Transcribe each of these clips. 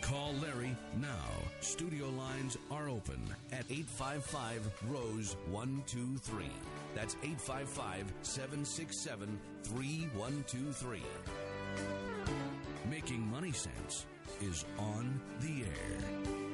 Call Larry now. Studio lines are open at 855 Rose 123. That's 855 767 3123. Making Money Sense is on the air.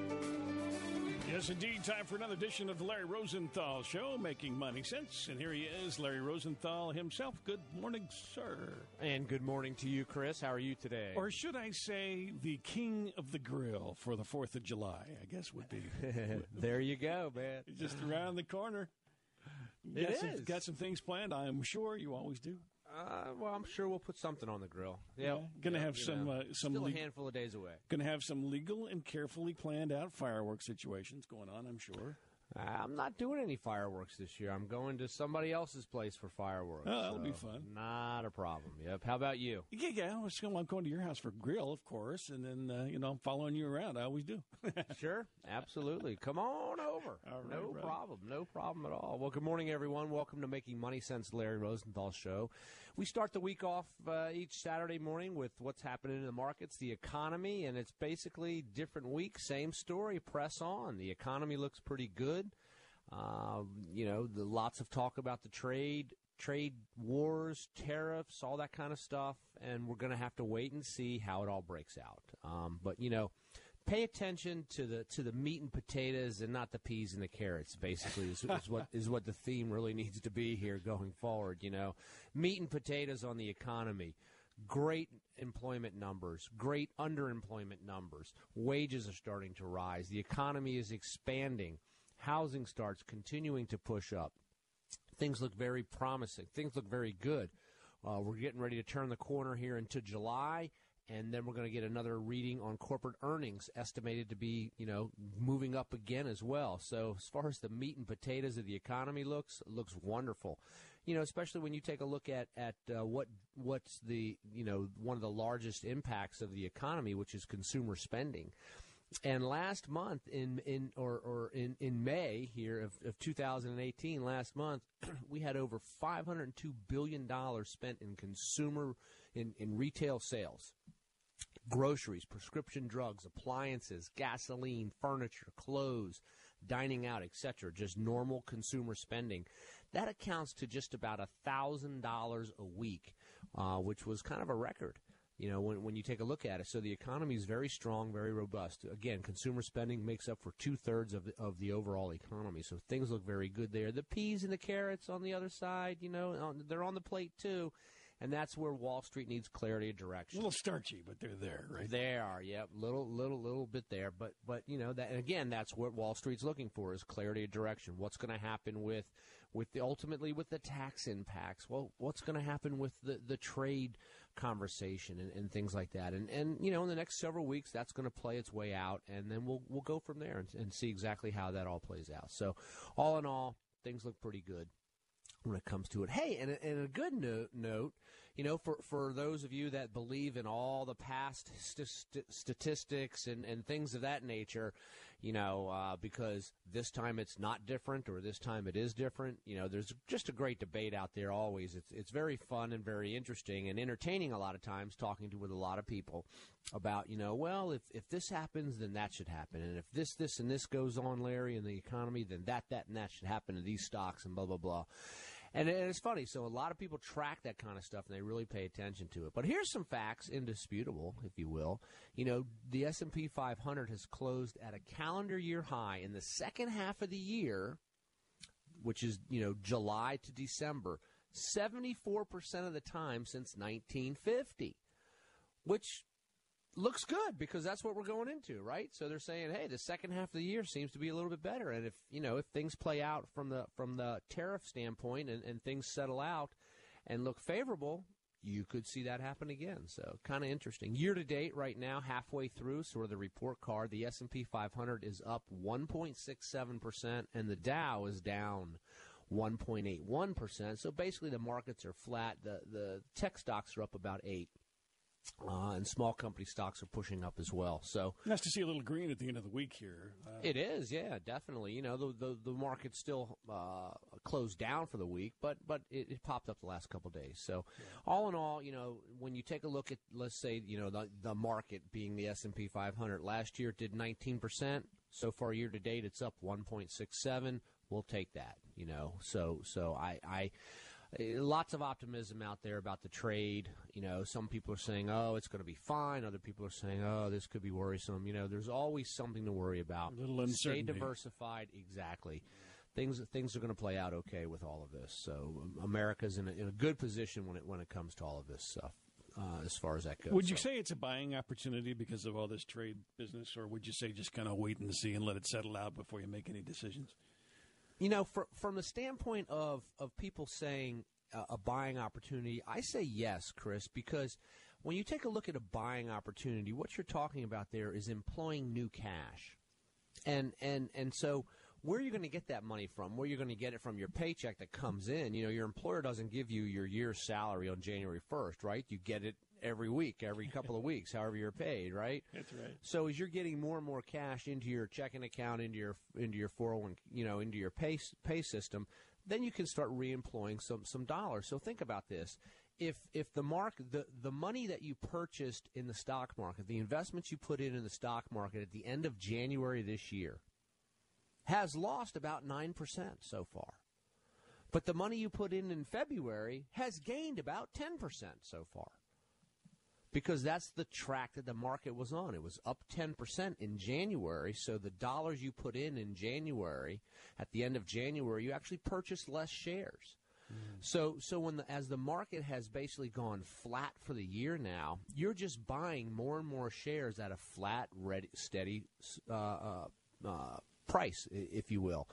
Yes, indeed. Time for another edition of the Larry Rosenthal Show, Making Money Sense. And here he is, Larry Rosenthal himself. Good morning, sir. And good morning to you, Chris. How are you today? Or should I say, the king of the grill for the 4th of July, I guess would be. there you go, man. Just around the corner. It got Some, is. got some things planned, I'm sure. You always do. Uh, well, I'm sure we'll put something on the grill. Yeah, Gonna yeah, have some know, uh, some still le- a handful of days away. gonna have some legal and carefully planned out fireworks situations going on. I'm sure. I'm not doing any fireworks this year. I'm going to somebody else's place for fireworks. Oh, that'll be fun. Not a problem. Yep. How about you? Yeah, yeah. I was going, I'm going to your house for grill, of course, and then uh, you know I'm following you around. I always do. Sure, absolutely. Come on over. All right, no right. problem. No problem at all. Well, good morning, everyone. Welcome to Making Money Sense, Larry Rosenthal Show. We start the week off uh, each Saturday morning with what's happening in the markets, the economy, and it's basically different week, same story. Press on. The economy looks pretty good. Um, you know, the, lots of talk about the trade, trade wars, tariffs, all that kind of stuff, and we're going to have to wait and see how it all breaks out. Um, but you know, pay attention to the to the meat and potatoes and not the peas and the carrots. Basically, is, is what is what the theme really needs to be here going forward. You know, meat and potatoes on the economy. Great employment numbers, great underemployment numbers. Wages are starting to rise. The economy is expanding. Housing starts continuing to push up. Things look very promising. Things look very good. Uh, we're getting ready to turn the corner here into July, and then we're going to get another reading on corporate earnings, estimated to be, you know, moving up again as well. So as far as the meat and potatoes of the economy looks, it looks wonderful. You know, especially when you take a look at at uh, what what's the you know one of the largest impacts of the economy, which is consumer spending. And last month in in or, or in, in May here of, of 2018, last month we had over 502 billion dollars spent in consumer in, in retail sales. Groceries, prescription drugs, appliances, gasoline, furniture, clothes, dining out, etc. Just normal consumer spending. That accounts to just about a thousand dollars a week, uh, which was kind of a record you know, when, when you take a look at it. So the economy is very strong, very robust. Again, consumer spending makes up for two thirds of the, of the overall economy. So things look very good there. The peas and the carrots on the other side, you know, on, they're on the plate too. And that's where Wall Street needs clarity of direction. A little starchy, but they're there, right? They are, yep, little, little, little bit there, but, but you know that and again, that's what Wall Street's looking for is clarity of direction. What's going to happen with, with the ultimately with the tax impacts? Well, what's going to happen with the the trade conversation and, and things like that? And and you know, in the next several weeks, that's going to play its way out, and then we'll we'll go from there and, and see exactly how that all plays out. So, all in all, things look pretty good when it comes to it. Hey, and a, and a good note, note, you know, for, for those of you that believe in all the past st- st- statistics and, and things of that nature, you know, uh, because this time it's not different or this time it is different. You know, there's just a great debate out there always. It's, it's very fun and very interesting and entertaining a lot of times talking to with a lot of people about, you know, well, if, if this happens, then that should happen. And if this, this, and this goes on, Larry, in the economy, then that, that, and that should happen to these stocks and blah, blah, blah. And it's funny. So a lot of people track that kind of stuff, and they really pay attention to it. But here's some facts, indisputable, if you will. You know, the S and P 500 has closed at a calendar year high in the second half of the year, which is you know July to December, 74 percent of the time since 1950, which looks good because that's what we're going into, right? So they're saying, hey, the second half of the year seems to be a little bit better, and if you know if things play out from the from the tariff standpoint and, and things settle out and look favorable, you could see that happen again. So kind of interesting. Year to date, right now, halfway through, sort of the report card, the S and P 500 is up 1.67 percent, and the Dow is down. 1.81%. So basically the markets are flat. The the tech stocks are up about 8. Uh, and small company stocks are pushing up as well. So nice to see a little green at the end of the week here. Uh, it is, yeah, definitely. You know, the the, the market's still uh, closed down for the week, but but it, it popped up the last couple days. So all in all, you know, when you take a look at let's say you know the the market being the S and P 500 last year it did 19 percent. So far year to date, it's up 1.67. We'll take that. You know, so so I I lots of optimism out there about the trade. You know, some people are saying, "Oh, it's going to be fine." Other people are saying, "Oh, this could be worrisome." You know, there's always something to worry about. A little uncertainty. Stay diversified. Exactly. Things things are going to play out okay with all of this. So America's in a, in a good position when it when it comes to all of this stuff. Uh, as far as that goes. Would you so. say it's a buying opportunity because of all this trade business, or would you say just kind of wait and see and let it settle out before you make any decisions? You know, for, from the standpoint of, of people saying uh, a buying opportunity, I say yes, Chris, because when you take a look at a buying opportunity, what you're talking about there is employing new cash. And, and, and so where are you going to get that money from? Where are you going to get it from your paycheck that comes in? You know, your employer doesn't give you your year's salary on January 1st, right? You get it every week, every couple of weeks, however you're paid, right? That's right. So as you're getting more and more cash into your checking account, into your into your 401, you know, into your pay pay system, then you can start reemploying some some dollars. So think about this. If if the mark the, the money that you purchased in the stock market, the investments you put in in the stock market at the end of January this year, has lost about 9% so far. But the money you put in in February has gained about 10% so far. Because that's the track that the market was on. It was up 10% in January. So the dollars you put in in January, at the end of January, you actually purchased less shares. Mm. So, so when the, as the market has basically gone flat for the year now, you're just buying more and more shares at a flat, ready, steady uh, uh, uh, price, if you will.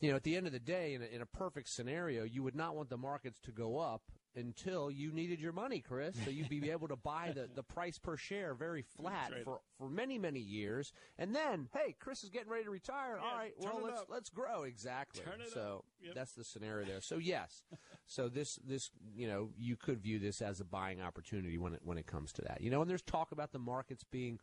You know, at the end of the day, in a, in a perfect scenario, you would not want the markets to go up until you needed your money, Chris. So you'd be able to buy the, the price per share very flat right. for, for many, many years. And then, hey, Chris is getting ready to retire. Yeah, All right, well let's up. let's grow. Exactly. so yep. that's the scenario there. So yes. so this this you know, you could view this as a buying opportunity when it when it comes to that. You know, and there's talk about the markets being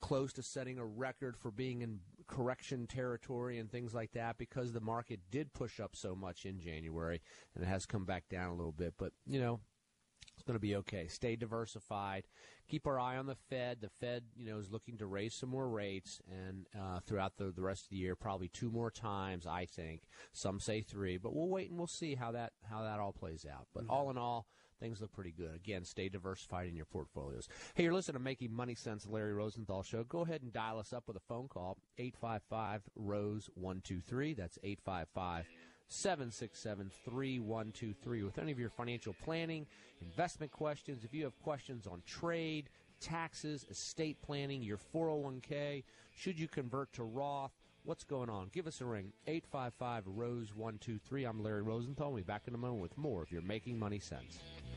close to setting a record for being in correction territory and things like that because the market did push up so much in January and it has come back down a little bit. But, you know, it's going to be okay. Stay diversified. Keep our eye on the Fed. The Fed, you know, is looking to raise some more rates, and uh, throughout the, the rest of the year, probably two more times. I think some say three, but we'll wait and we'll see how that how that all plays out. But mm-hmm. all in all, things look pretty good. Again, stay diversified in your portfolios. Hey, you're listening to Making Money Sense, Larry Rosenthal Show. Go ahead and dial us up with a phone call, 855 Rose 123. That's 855 767 3123. With any of your financial planning, investment questions, if you have questions on trade, taxes, estate planning, your 401k, should you convert to Roth, What's going on? Give us a ring. 855 Rose 123. I'm Larry Rosenthal. We'll be back in a moment with more if you're making money sense.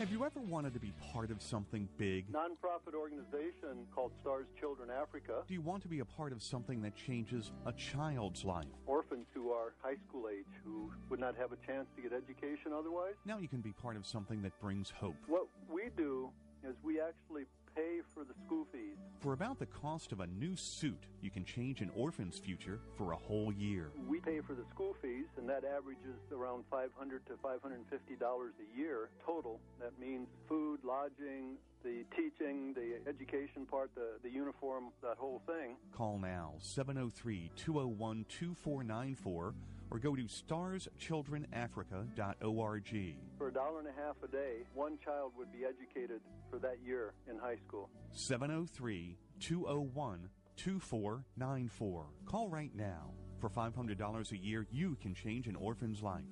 Have you ever wanted to be part of something big? Nonprofit organization called Stars Children Africa. Do you want to be a part of something that changes a child's life? Orphans who are high school age who would not have a chance to get education otherwise. Now you can be part of something that brings hope. What we do is we actually pay for the school fees. For about the cost of a new suit, you can change an orphan's future for a whole year. We pay for the school fees, and that averages around 500 to 550 dollars a year total. That means food, lodging, the teaching, the education part, the, the uniform, that whole thing. Call now 703 201 2494 or go to starschildrenafrica.org. For a dollar and a half a day, one child would be educated for that year in high school. 703 201 2494. Call right now. For $500 a year, you can change an orphan's life.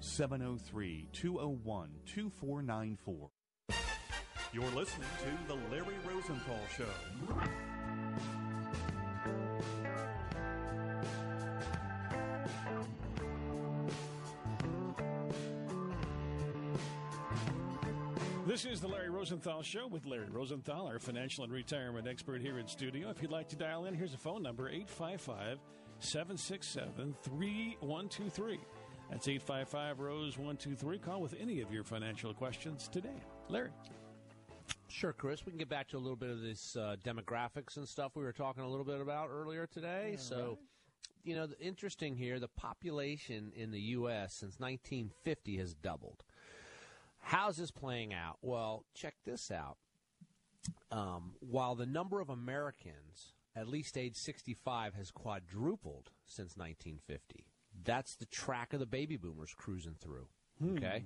703 201 2494. You're listening to The Larry Rosenthal Show. This is the Larry Rosenthal Show with Larry Rosenthal, our financial and retirement expert here in studio. If you'd like to dial in, here's a phone number 855 767 3123. That's 855 Rose 123. Call with any of your financial questions today. Larry. Sure, Chris. We can get back to a little bit of this uh, demographics and stuff we were talking a little bit about earlier today. so, right. you know, the, interesting here, the population in the U.S. since 1950 has doubled. How's this playing out? Well, check this out. Um, while the number of Americans at least age 65 has quadrupled since 1950, that's the track of the baby boomers cruising through. Okay.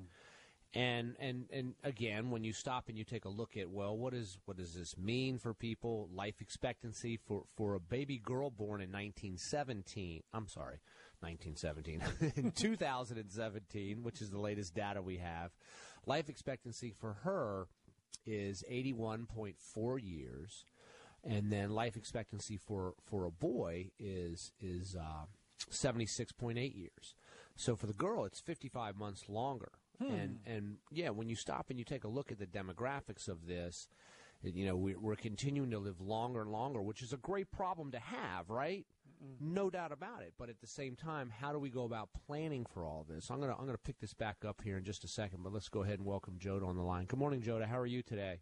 And and and again, when you stop and you take a look at well, what is what does this mean for people? Life expectancy for for a baby girl born in 1917. I'm sorry, 1917. in 2017, which is the latest data we have, life expectancy for her is 81.4 years, and then life expectancy for for a boy is is uh, 76.8 years. So for the girl, it's 55 months longer. And and yeah, when you stop and you take a look at the demographics of this, you know we're continuing to live longer and longer, which is a great problem to have, right? No doubt about it. But at the same time, how do we go about planning for all this? I'm gonna I'm gonna pick this back up here in just a second, but let's go ahead and welcome Joda on the line. Good morning, Joda. How are you today?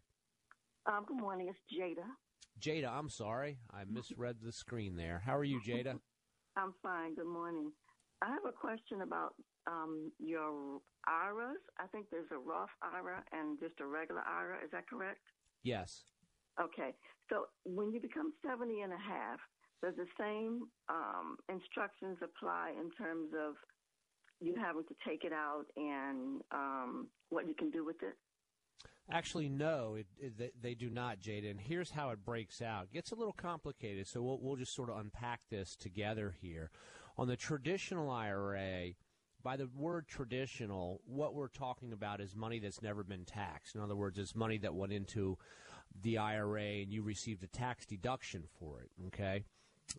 Um, good morning. It's Jada. Jada, I'm sorry, I misread the screen there. How are you, Jada? I'm fine. Good morning. I have a question about um, your IRAs. I think there's a Roth IRA and just a regular IRA. Is that correct? Yes. Okay. So when you become 70 and a half, does the same um, instructions apply in terms of you having to take it out and um, what you can do with it? Actually, no, it, it, they, do not, Jada. And here's how it breaks out. It gets a little complicated, so we'll, we'll just sort of unpack this together here. On the traditional IRA, by the word traditional, what we're talking about is money that's never been taxed. In other words, it's money that went into the IRA and you received a tax deduction for it, okay?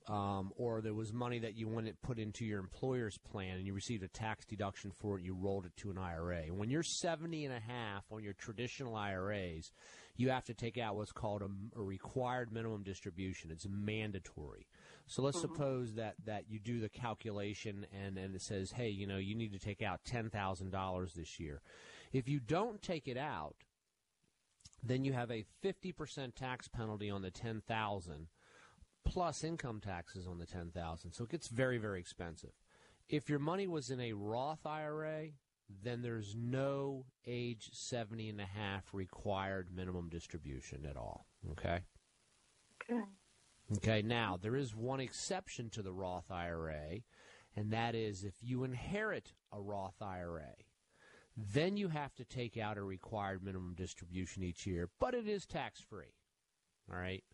Um, or there was money that you went and put into your employer's plan and you received a tax deduction for it, you rolled it to an IRA. When you're 70 and a half on your traditional IRAs, you have to take out what's called a, a required minimum distribution. It's mandatory. So let's suppose that, that you do the calculation and, and it says, hey, you know, you need to take out $10,000 this year. If you don't take it out, then you have a 50% tax penalty on the 10000 plus income taxes on the 10000 So it gets very, very expensive. If your money was in a Roth IRA, then there's no age 70 and a half required minimum distribution at all. Okay? Okay. Okay, now there is one exception to the Roth IRA, and that is if you inherit a Roth IRA, then you have to take out a required minimum distribution each year, but it is tax free. All right?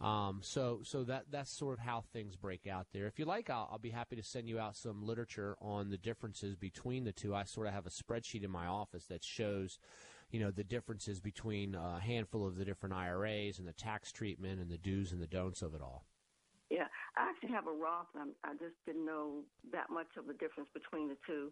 Um, so so that that's sort of how things break out there. If you like, I'll, I'll be happy to send you out some literature on the differences between the two. I sort of have a spreadsheet in my office that shows, you know, the differences between a handful of the different IRAs and the tax treatment and the do's and the don'ts of it all. Yeah, I actually have a Roth, I'm, I just didn't know that much of the difference between the two.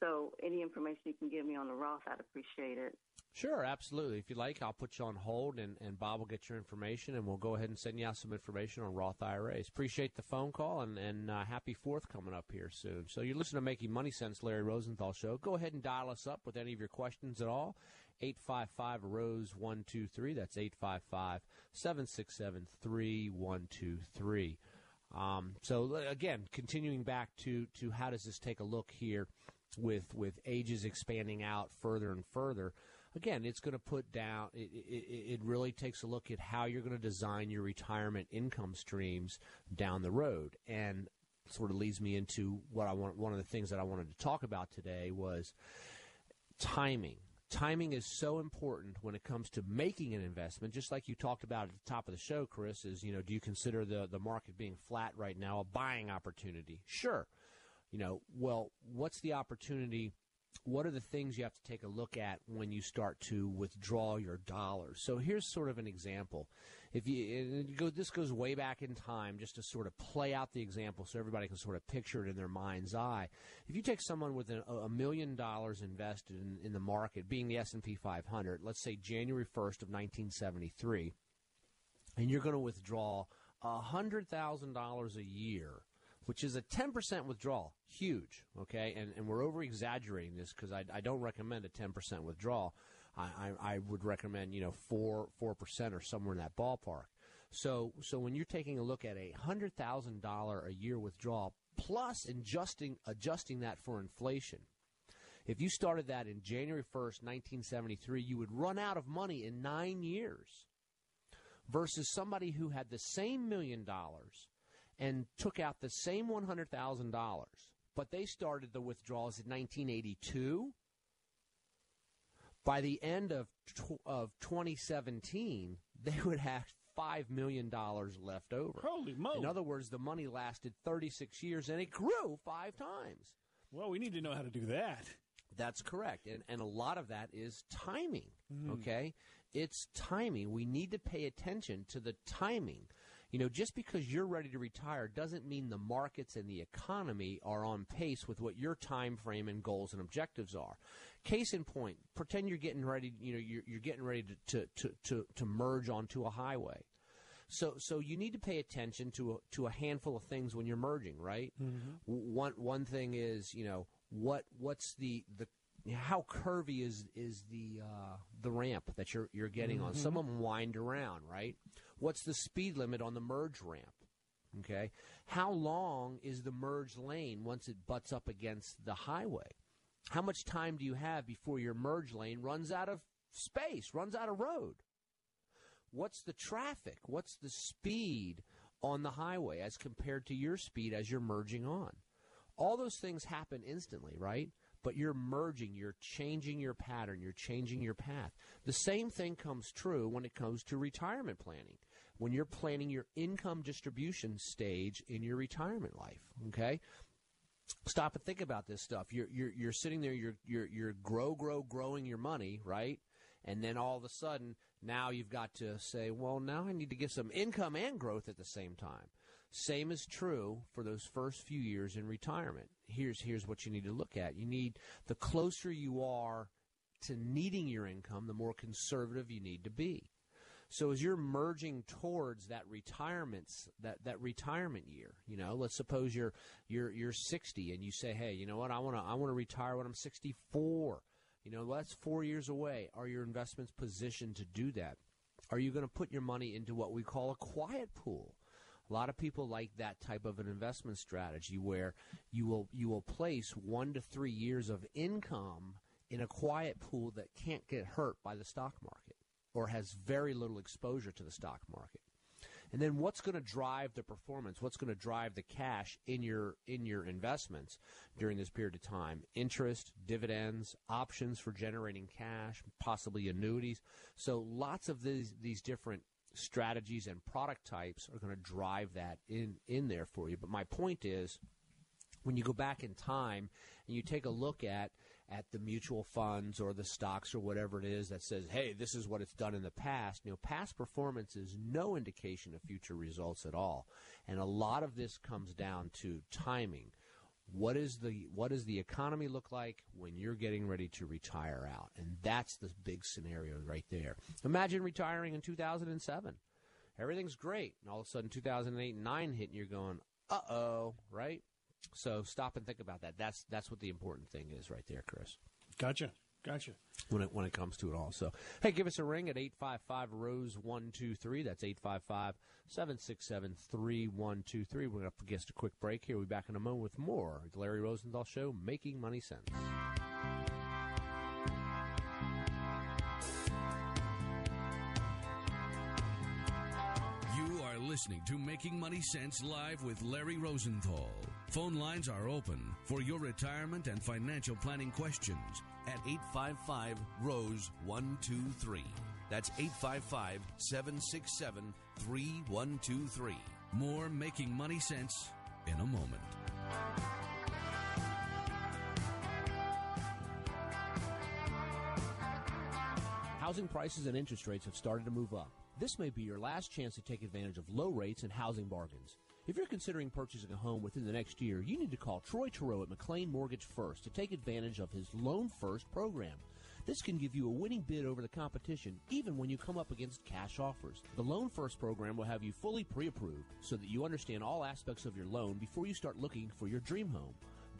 So any information you can give me on the Roth, I'd appreciate it. Sure, absolutely. If you like, I'll put you on hold, and, and Bob will get your information, and we'll go ahead and send you out some information on Roth IRAs. Appreciate the phone call, and, and uh, happy Fourth coming up here soon. So you're listening to Making Money Sense, Larry Rosenthal Show. Go ahead and dial us up with any of your questions at all. 855 Rose 123. That's 855 767 3123. Um, so again, continuing back to, to how does this take a look here with with ages expanding out further and further again, it's going to put down, it, it, it, really takes a look at how you're going to design your retirement income streams down the road. And sort of leads me into what I want, one of the things that I wanted to talk about today was timing. Timing is so important when it comes to making an investment, just like you talked about at the top of the show, Chris, is, you know, do you consider the, the market being flat right now a buying opportunity? Sure. You know, well, what's the opportunity what are the things you have to take a look at when you start to withdraw your dollars? So here's sort of an example. If you, go, this goes way back in time, just to sort of play out the example, so everybody can sort of picture it in their mind's eye. If you take someone with a, a million dollars invested in, in the market, being the S and P 500, let's say January 1st of 1973, and you're going to withdraw $100,000 a year which is a 10% withdrawal. Huge, okay? And, and we're over exaggerating this because I, I don't recommend a 10% withdrawal. I, I, I would recommend, you know, 4, 4% or somewhere in that ballpark. So, so when you're taking a look at a $100,000 a year withdrawal plus adjusting, adjusting that for inflation, if you started that in January 1st, 1973, you would run out of money in nine years versus somebody who had the same million dollars and took out the same $100,000, but they started the withdrawals in 1982. By the end of of 2017, they would have five million dollars left over. Holy moly! In other words, the money lasted 36 years and it grew five times. Well, we need to know how to do that. That's correct, and and a lot of that is timing. Mm. Okay, it's timing. We need to pay attention to the timing you know, just because you're ready to retire doesn't mean the markets and the economy are on pace with what your time frame and goals and objectives are. Case in point, pretend you're getting ready, you know, you're, you're getting ready to, to, to, to merge onto a highway. So, so you need to pay attention to a, to a handful of things when you're merging, right? Mm-hmm. One one thing is, you know, what what's the the how curvy is is the uh, the ramp that you're you're getting mm-hmm. on? Some of them wind around, right? What's the speed limit on the merge ramp? Okay. How long is the merge lane once it butts up against the highway? How much time do you have before your merge lane runs out of space, runs out of road? What's the traffic? What's the speed on the highway as compared to your speed as you're merging on? All those things happen instantly, right? But you're merging, you're changing your pattern, you're changing your path. The same thing comes true when it comes to retirement planning when you're planning your income distribution stage in your retirement life. Okay, stop and think about this stuff. You're you're you're sitting there. You're you're you're grow grow growing your money, right? And then all of a sudden, now you've got to say, well, now I need to get some income and growth at the same time. Same is true for those first few years in retirement. Here's here's what you need to look at. You need the closer you are to needing your income, the more conservative you need to be. So as you're merging towards that retirement that that retirement year, you know, let's suppose you're you're you're 60 and you say, "Hey, you know what? I want to I want to retire when I'm 64." You know, that's 4 years away. Are your investments positioned to do that? Are you going to put your money into what we call a quiet pool? A lot of people like that type of an investment strategy where you will you will place 1 to 3 years of income in a quiet pool that can't get hurt by the stock market or has very little exposure to the stock market. And then what's going to drive the performance? What's going to drive the cash in your in your investments during this period of time? Interest, dividends, options for generating cash, possibly annuities. So lots of these these different strategies and product types are going to drive that in in there for you. But my point is when you go back in time and you take a look at at the mutual funds or the stocks or whatever it is that says, hey, this is what it's done in the past. You know, past performance is no indication of future results at all. And a lot of this comes down to timing. What is the what does the economy look like when you're getting ready to retire out? And that's the big scenario right there. Imagine retiring in 2007. Everything's great, and all of a sudden 2008 and 9 hit and you're going, "Uh-oh," right? So stop and think about that. That's that's what the important thing is right there, Chris. Gotcha. Gotcha. When it when it comes to it all. So hey, give us a ring at eight five five Rose one two three. That's 855-767-3123. We're gonna just a quick break here. We'll be back in a moment with more. The Larry Rosenthal Show, Making Money Sense. You are listening to Making Money Sense live with Larry Rosenthal. Phone lines are open for your retirement and financial planning questions at 855 Rose 123. That's 855 767 3123. More Making Money Sense in a moment. Housing prices and interest rates have started to move up. This may be your last chance to take advantage of low rates and housing bargains. If you're considering purchasing a home within the next year, you need to call Troy Terrell at McLean Mortgage First to take advantage of his Loan First program. This can give you a winning bid over the competition, even when you come up against cash offers. The Loan First program will have you fully pre approved so that you understand all aspects of your loan before you start looking for your dream home.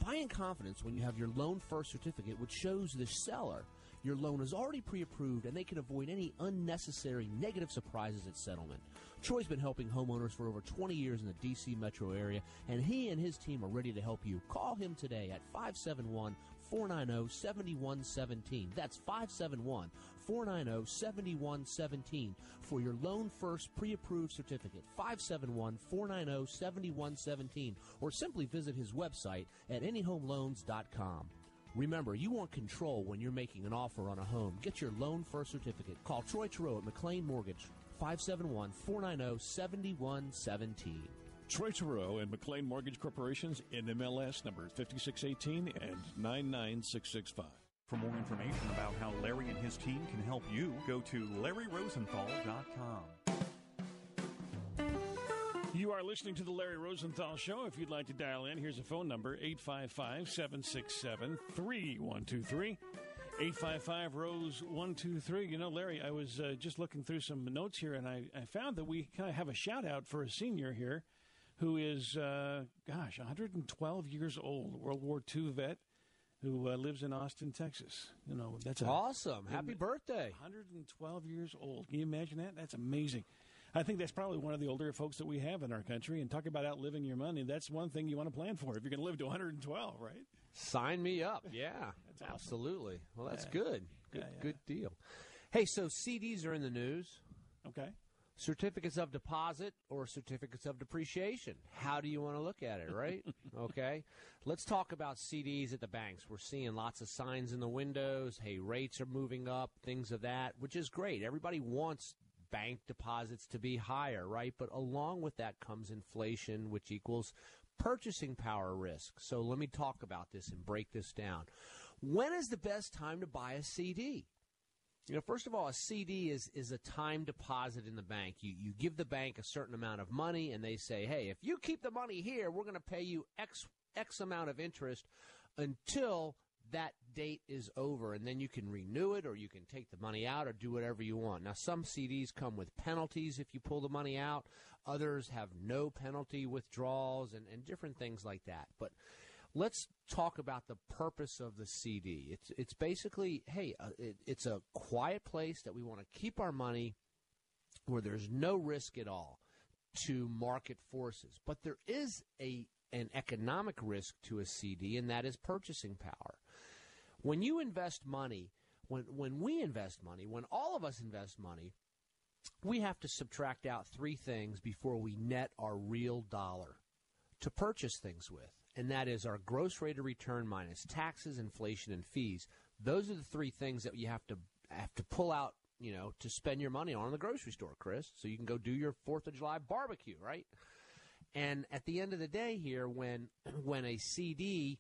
Buy in confidence when you have your Loan First certificate, which shows the seller your loan is already pre approved and they can avoid any unnecessary negative surprises at settlement. Troy's been helping homeowners for over 20 years in the D.C. metro area, and he and his team are ready to help you. Call him today at 571 490 7117. That's 571 490 7117 for your Loan First pre approved certificate. 571 490 7117. Or simply visit his website at anyhomeloans.com. Remember, you want control when you're making an offer on a home. Get your Loan First certificate. Call Troy Terrell at McLean Mortgage, 571 490 7117. Troy Terrell and McLean Mortgage Corporations in MLS number 5618 and 99665. For more information about how Larry and his team can help you, go to LarryRosenthal.com. You are listening to the Larry Rosenthal Show. If you'd like to dial in, here's a phone number 855 767 3123. 855 Rose 123. You know, Larry, I was uh, just looking through some notes here and I, I found that we kind of have a shout out for a senior here who is, uh, gosh, 112 years old, World War II vet who uh, lives in Austin, Texas. You know, that's a, awesome. Happy birthday. 112 years old. Can you imagine that? That's amazing. I think that's probably one of the older folks that we have in our country. And talk about outliving your money. That's one thing you want to plan for if you're going to live to 112, right? Sign me up. Yeah, awesome. absolutely. Well, that's Yeah. good. Good, Yeah, yeah. good deal. Hey, so CDs are in the news. Okay. Certificates of deposit or certificates of depreciation. How do you want to look at it, right? okay. Let's talk about CDs at the banks. We're seeing lots of signs in the windows. Hey, rates are moving up, things of that, which is great. Everybody wants bank deposits to be higher, right? But along with that comes inflation, which equals purchasing power risk. So let me talk about this and break this down. When is the best time to buy a CD? You know, first of all, a CD is is a time deposit in the bank. You you give the bank a certain amount of money, and they say, "Hey, if you keep the money here, we're going to pay you x x amount of interest until that date is over, and then you can renew it, or you can take the money out, or do whatever you want." Now, some CDs come with penalties if you pull the money out. Others have no penalty withdrawals, and and different things like that. But let's talk about the purpose of the CD. It's it's basically, hey, uh, it, it's a quiet place that we want to keep our money where there's no risk at all to market forces. But there is a an economic risk to a CD, and that is purchasing power. When you invest money, when when we invest money, when all of us invest money, we have to subtract out three things before we net our real dollar to purchase things with, and that is our gross rate of return minus taxes, inflation, and fees. Those are the three things that you have to have to pull out, you know, to spend your money on in the grocery store, Chris. So you can go do your Fourth of July barbecue, right? And at the end of the day, here, when when a CD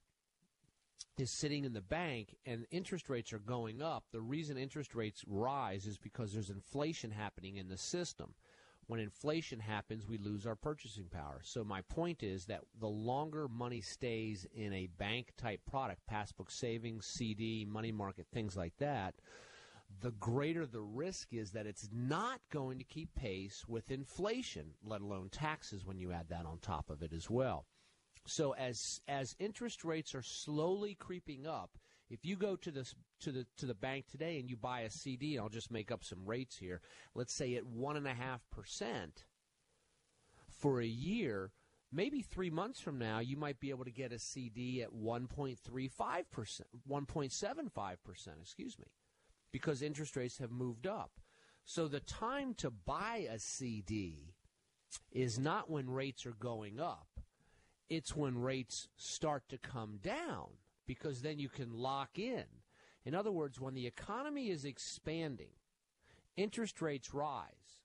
is sitting in the bank and interest rates are going up, the reason interest rates rise is because there's inflation happening in the system. when inflation happens, we lose our purchasing power. So my point is that the longer money stays in a bank type product, passbook savings, CD, money market, things like that, the greater the risk is that it's not going to keep pace with inflation, let alone taxes when you add that on top of it as well. So as as interest rates are slowly creeping up, if you go to the to the to the bank today and you buy a CD, I'll just make up some rates here. Let's say at one and a half percent for a year. Maybe three months from now, you might be able to get a CD at 1.35%, 1.75%, excuse me, because interest rates have moved up. So the time to buy a CD is not when rates are going up, it's when rates start to come down because then you can lock in. In other words, when the economy is expanding, interest rates rise.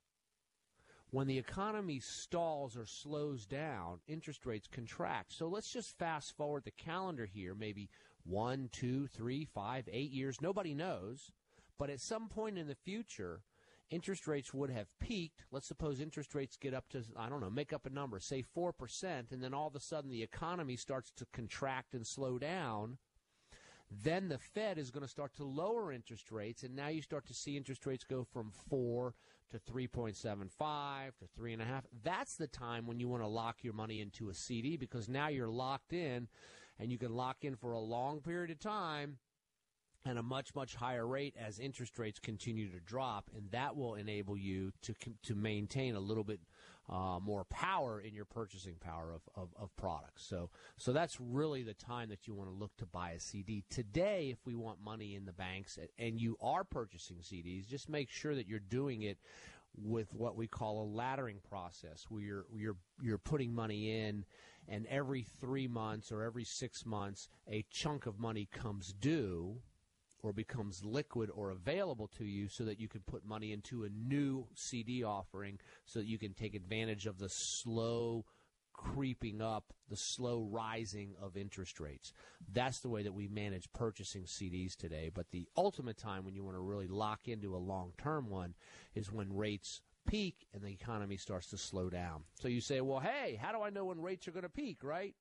When the economy stalls or slows down, interest rates contract. So let's just fast forward the calendar here, maybe one, two, three, five, eight years. Nobody knows. But at some point in the future, interest rates would have peaked. Let's suppose interest rates get up to, I don't know, make up a number, say 4%, and then all of a sudden the economy starts to contract and slow down. Then the Fed is going to start to lower interest rates, and now you start to see interest rates go from 4 to 3.75 to 3.5. That's the time when you want to lock your money into a CD because now you're locked in and you can lock in for a long period of time and a much much higher rate as interest rates continue to drop, and that will enable you to to maintain a little bit uh, more power in your purchasing power of, of, of, products. So so that's really the time that you want to look to buy a CD today. If we want money in the banks and you are purchasing CDs, just make sure that you're doing it with what we call a laddering process, where you're you're you're putting money in, and every three months or every six months, a chunk of money comes due or becomes liquid or available to you so that you can put money into a new CD offering so that you can take advantage of the slow creeping up, the slow rising of interest rates. That's the way that we manage purchasing CDs today. But the ultimate time when you want to really lock into a long term one is when rates peak and the economy starts to slow down. So you say, well, hey, how do I know when rates are going to peak, right?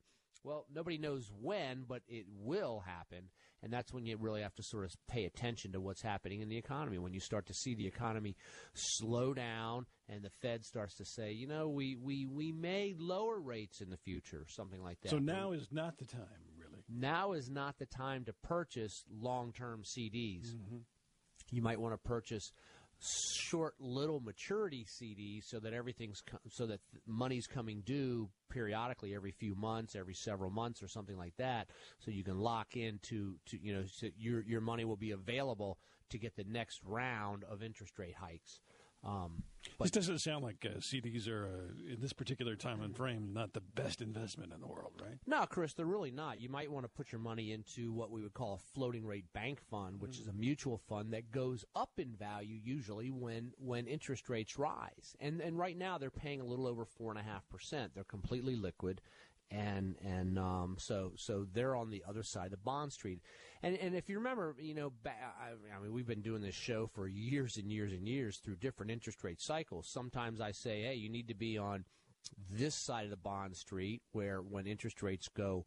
Well, nobody knows when, but it will happen. And that's when you really have to sort of pay attention to what's happening in the economy. When you start to see the economy slow down and the Fed starts to say, you know, we, we, we may lower rates in the future, something like that. So now is not the time, really. Now is not the time to purchase long term CDs. Mm-hmm. You might want to purchase short little maturity CDs so that everything's so that money's coming due periodically every few months, every several months or something like that so you can lock into to you know so your your money will be available to get the next round of interest rate hikes. Um, this doesn't sound like uh, CDs are, uh, in this particular time and frame, not the best investment in the world, right? No, Chris, they're really not. You might want to put your money into what we would call a floating rate bank fund, which mm. is a mutual fund that goes up in value usually when when interest rates rise. And and right now they're paying a little over four and a half percent. They're completely liquid, and and um, so so they're on the other side of Bond Street. And and if you remember, you know, I mean, we've been doing this show for years and years and years through different interest rate cycles. Sometimes I say, hey, you need to be on this side of the bond street where when interest rates go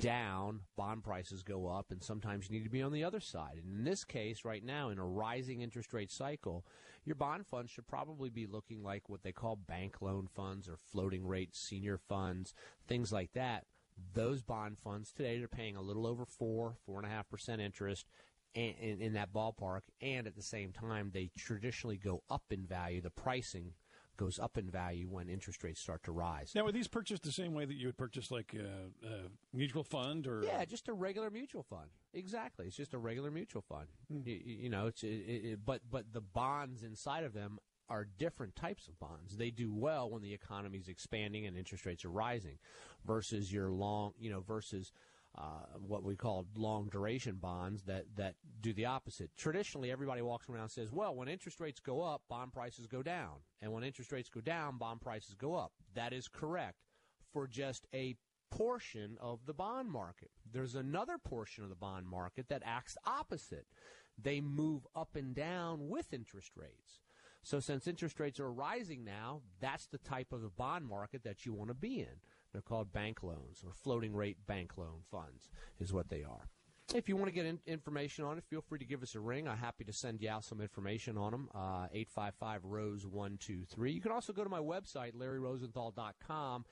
down, bond prices go up, and sometimes you need to be on the other side. And in this case, right now, in a rising interest rate cycle, your bond funds should probably be looking like what they call bank loan funds or floating rate senior funds, things like that. Those bond funds today are paying a little over four, four and a half percent interest in, in, in that ballpark, and at the same time, they traditionally go up in value. The pricing goes up in value when interest rates start to rise. Now, are these purchased the same way that you would purchase like a, a mutual fund or? Yeah, just a regular mutual fund. Exactly, it's just a regular mutual fund. Mm. You, you, know, it's it, it, but but the bonds inside of them are different types of bonds. They do well when the economy is expanding and interest rates are rising, versus your long, you know, versus uh, what we call long duration bonds that, that do the opposite. Traditionally, everybody walks around and says, well, when interest rates go up, bond prices go down. And when interest rates go down, bond prices go up. That is correct for just a portion of the bond market. There's another portion of the bond market that acts opposite. They move up and down with interest rates. So since interest rates are rising now, that's the type of the bond market that you want to be in. They're called bank loans or floating rate bank loan funds, is what they are. If you want to get in, information on it, feel free to give us a ring. I'm happy to send you out some information on them. Uh, 855 Rose 123. You can also go to my website, larryrosenthal.com,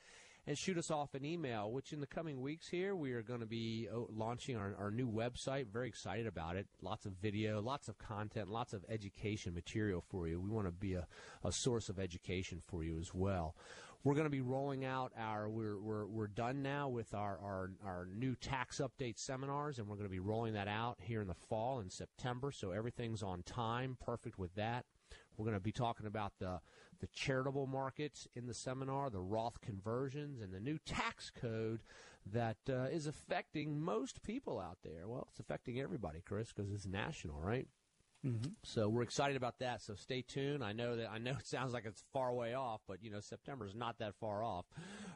and shoot us off an email, which in the coming weeks here, we are going to be uh, launching our, our new website. Very excited about it. Lots of video, lots of content, lots of education material for you. We want to be a, a source of education for you as well. We're going to be rolling out our, we're, we're, we're done now with our, our, our new tax update seminars, and we're going to be rolling that out here in the fall in September. So everything's on time, perfect with that. We're going to be talking about the, the charitable markets in the seminar, the Roth conversions, and the new tax code that uh, is affecting most people out there. Well, it's affecting everybody, Chris, because it's national, right? Mm-hmm. So we're excited about that. So stay tuned. I know that I know it sounds like it's far away off, but you know September is not that far off.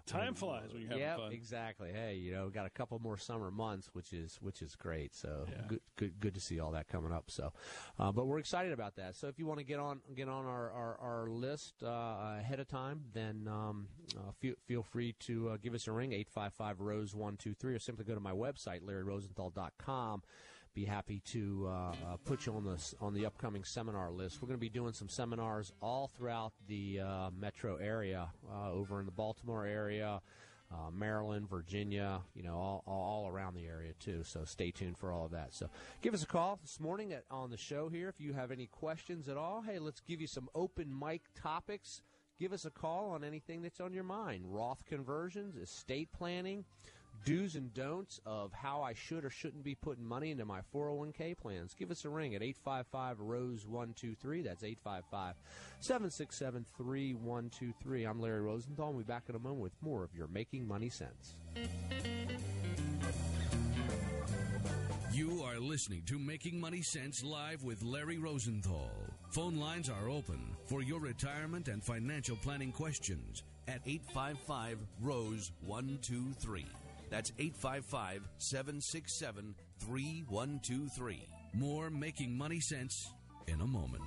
Time um, flies when you're having yeah, fun. exactly. Hey, you know, got a couple more summer months, which is which is great. So yeah. good, good, good to see all that coming up. So, uh, but we're excited about that. So if you want to get on get on our our, our list uh, ahead of time, then um, uh, feel feel free to uh, give us a ring eight five five Rose one two three, or simply go to my website larryrosenthal.com be happy to uh, uh, put you on the on the upcoming seminar list. We're going to be doing some seminars all throughout the uh, metro area, uh, over in the Baltimore area, uh, Maryland, Virginia, you know, all, all, around the area too. So stay tuned for all of that. So give us a call this morning at, on the show here if you have any questions at all. Hey, let's give you some open mic topics. Give us a call on anything that's on your mind. Roth conversions, estate planning do's and don'ts of how I should or shouldn't be putting money into my 401k plans, give us a ring at 855 Rose 123. That's 855 767 3123. I'm Larry Rosenthal. We'll be back in a moment with more of your Making Money Sense. You are listening to Making Money Sense live with Larry Rosenthal. Phone lines are open for your retirement and financial planning questions at 855 Rose 123. That's 855 767 3123. More Making Money Sense in a moment.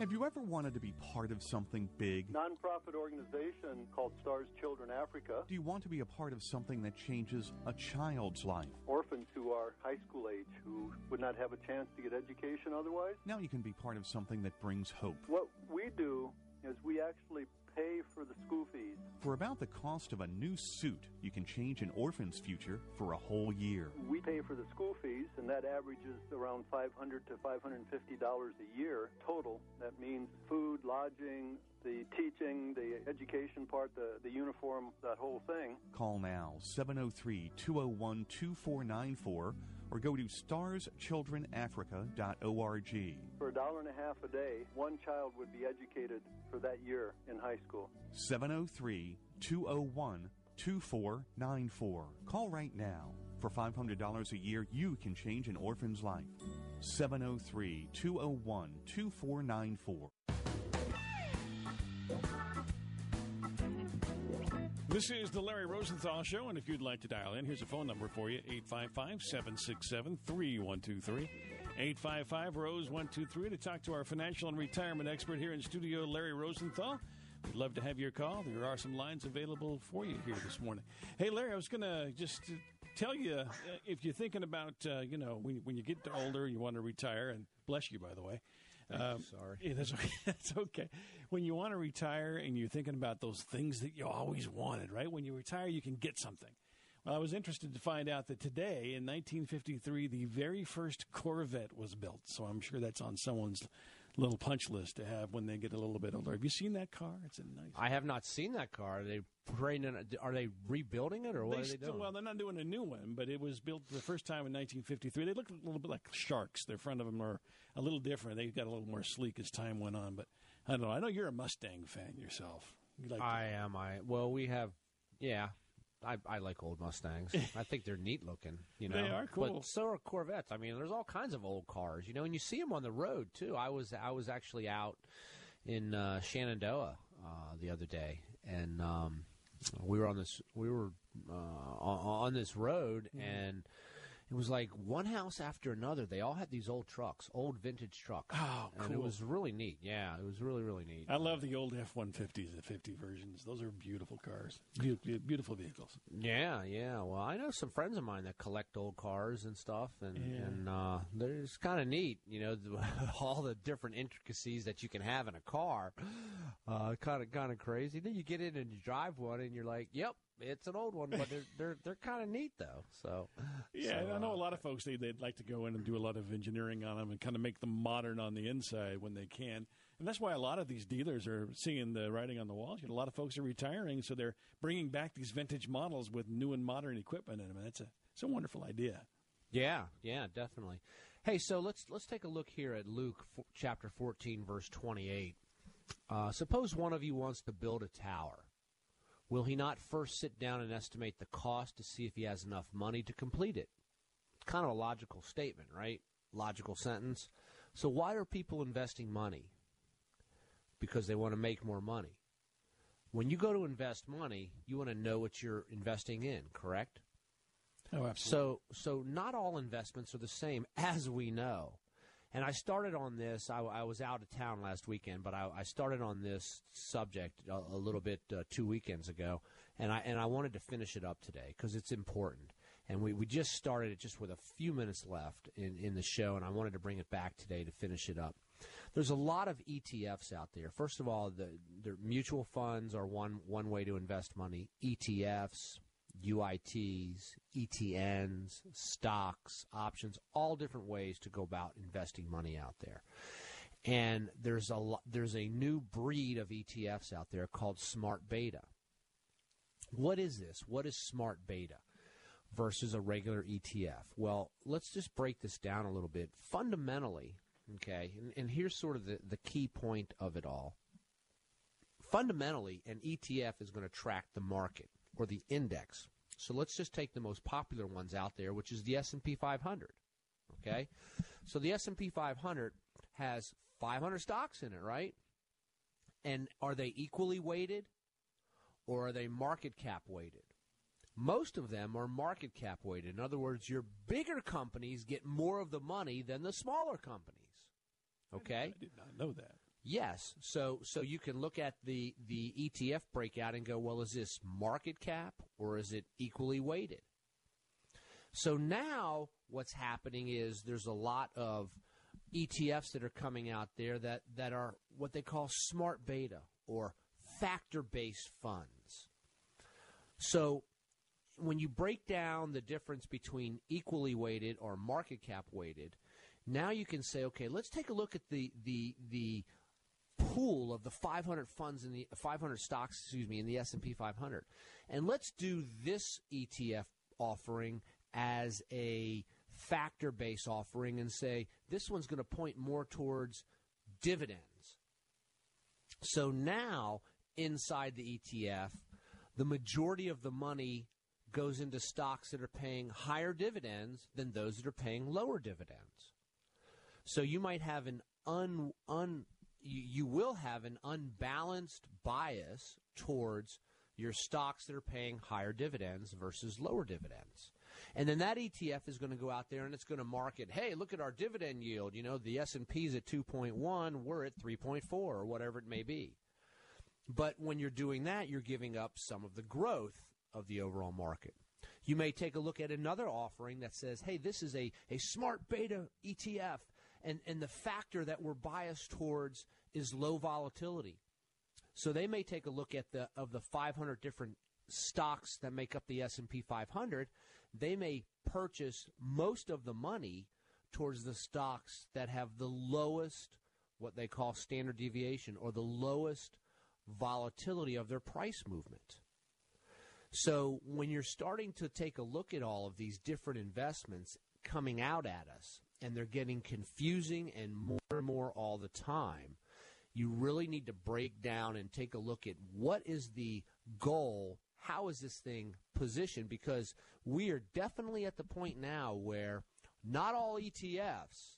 Have you ever wanted to be part of something big? Nonprofit organization called Stars Children Africa. Do you want to be a part of something that changes a child's life? Orphans who are high school age who would not have a chance to get education otherwise. Now you can be part of something that brings hope. What we do is we actually pay for the school fees. For about the cost of a new suit, you can change an orphan's future for a whole year. We pay for the school fees, and that averages around 500 to 550 dollars a year total. That means food, lodging, the teaching, the education part, the, the uniform, that whole thing. Call now 703 201 2494 or go to starschildrenafrica.org. For a dollar and a half a day, one child would be educated for that year in high school. 703 201 2494. Call right now. For $500 a year, you can change an orphan's life. 703 201 2494. This is the Larry Rosenthal Show, and if you'd like to dial in, here's a phone number for you 855 767 3123. 855 Rose 123 to talk to our financial and retirement expert here in studio, Larry Rosenthal. We'd love to have your call. There are some lines available for you here this morning. Hey, Larry, I was going to just tell you uh, if you're thinking about, uh, you know, when, when you get older, you want to retire, and bless you, by the way. Um, Sorry. Yeah, that's okay. that's okay. When you want to retire and you're thinking about those things that you always wanted, right? When you retire, you can get something. Well, I was interested to find out that today, in 1953, the very first Corvette was built. So I'm sure that's on someone's little punch list to have when they get a little bit older. Have you seen that car? It's a nice. I have not seen that car. Are they Are they rebuilding it, or what they are they doing? Well, they're not doing a new one, but it was built the first time in 1953. They look a little bit like sharks. Their front of them are a little different. They got a little more sleek as time went on. But I don't know. I know you're a Mustang fan yourself. You like I am. I well, we have. Yeah, I, I like old Mustangs. I think they're neat looking. You know, they are cool. But so are Corvettes. I mean, there's all kinds of old cars. You know, and you see them on the road too. I was I was actually out in uh, Shenandoah uh, the other day, and um, we were on this we were uh, on, on, this road, mm. and it was like one house after another. They all had these old trucks, old vintage trucks. Oh, And it was really neat. Yeah, it was really, really neat. I love the old F 150s, the 50 versions. Those are beautiful cars, beau- beautiful vehicles. Yeah, yeah. Well, I know some friends of mine that collect old cars and stuff, and Yeah. and uh, it's kind of neat, you know, all the different intricacies that you can have in a car. Uh, kind of kind of crazy. Then you get in and you drive one, and you're like, "Yep, it's an old one," but they're they're they're kind of neat though. So Yeah, so, and I know uh, a lot of folks they they'd like to go in and do a lot of engineering on them and kind of make them modern on the inside when they can. And that's why a lot of these dealers are seeing the writing on the walls. You know, a lot of folks are retiring, so they're bringing back these vintage models with new and modern equipment in them. And that's a it's a wonderful idea. Yeah, yeah, definitely. Hey, so let's let's take a look here at Luke chapter 14 verse 28. Uh, suppose one of you wants to build a tower. Will he not first sit down and estimate the cost to see if he has enough money to complete it? It's kind of a logical statement, right? Logical sentence. So why are people investing money? Because they want to make more money. When you go to invest money, you want to know what you're investing in, correct? Oh, absolutely. So, so not all investments are the same, as we know. And I started on this. I, I was out of town last weekend, but I, I started on this subject a, a little bit uh, two weekends ago, and I and I wanted to finish it up today because it's important. And we, we just started it just with a few minutes left in, in the show, and I wanted to bring it back today to finish it up. There's a lot of ETFs out there. First of all, the, the mutual funds are one one way to invest money. ETFs, UITs, ETNs, stocks, options, all different ways to go about investing money out there. And there's a there's a new breed of ETFs out there called smart beta. What is this? What is smart beta versus a regular ETF? Well, let's just break this down a little bit. Fundamentally, okay, and, and here's sort of the, the key point of it all. Fundamentally, an ETF is going to track the market or the index. So let's just take the most popular ones out there, which is the S&P 500. Okay? So the S&P 500 has 500 stocks in it, right? And are they equally weighted or are they market cap weighted? Most of them are market cap weighted. In other words, your bigger companies get more of the money than the smaller companies. Okay? I did not know that. Yes. So so you can look at the the ETF breakout and go, well, is this market cap or is it equally weighted? So now what's happening is there's a lot of ETFs that are coming out there that, that are what they call smart beta or factor based funds. So when you break down the difference between equally weighted or market cap weighted, now you can say, okay, let's take a look at the the the pool of the 500 funds in the 500 stocks, excuse me, in the S&P 500. And let's do this ETF offering as a factor-based offering and say this one's going to point more towards dividends. So now inside the ETF, the majority of the money goes into stocks that are paying higher dividends than those that are paying lower dividends. So you might have an un, un you, you will have an unbalanced bias towards your stocks that are paying higher dividends versus lower dividends. And then that ETF is going to go out there and it's going to market, hey, look at our dividend yield. You know, the S&P is at 2.1, we're at 3.4 or whatever it may be. But when you're doing that, you're giving up some of the growth of the overall market. You may take a look at another offering that says, hey, this is a, a smart beta ETF, and, and the factor that we're biased towards is low volatility. So they may take a look at the of the 500 different stocks that make up the S&P 500, they may purchase most of the money towards the stocks that have the lowest what they call standard deviation or the lowest volatility of their price movement. So when you're starting to take a look at all of these different investments coming out at us and they're getting confusing and more and more all the time, you really need to break down and take a look at what is the goal, how is this thing positioned because we are definitely at the point now where not all ETFs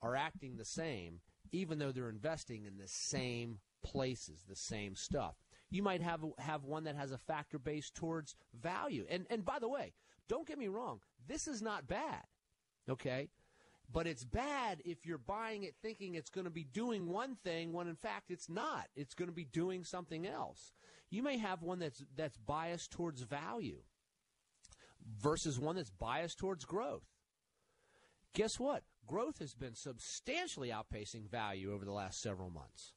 are acting the same even though they're investing in the same places, the same stuff. You might have have one that has a factor based towards value. And and by the way, Don't get me wrong. This is not bad. Okay? But it's bad if you're buying it thinking it's going to be doing one thing when in fact it's not. It's going to be doing something else. You may have one that's that's biased towards value versus one that's biased towards growth. Guess what? Growth has been substantially outpacing value over the last several months.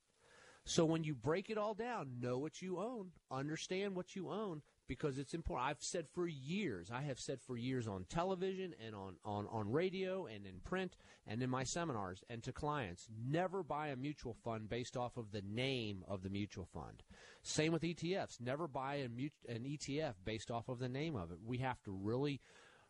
So when you break it all down, know what you own, understand what you own, because it's important. I've said for years, I have said for years on television and on, on, on radio and in print and in my seminars and to clients, never buy a mutual fund based off of the name of the mutual fund. Same with ETFs. Never buy a mut- an ETF based off of the name of it. We have to really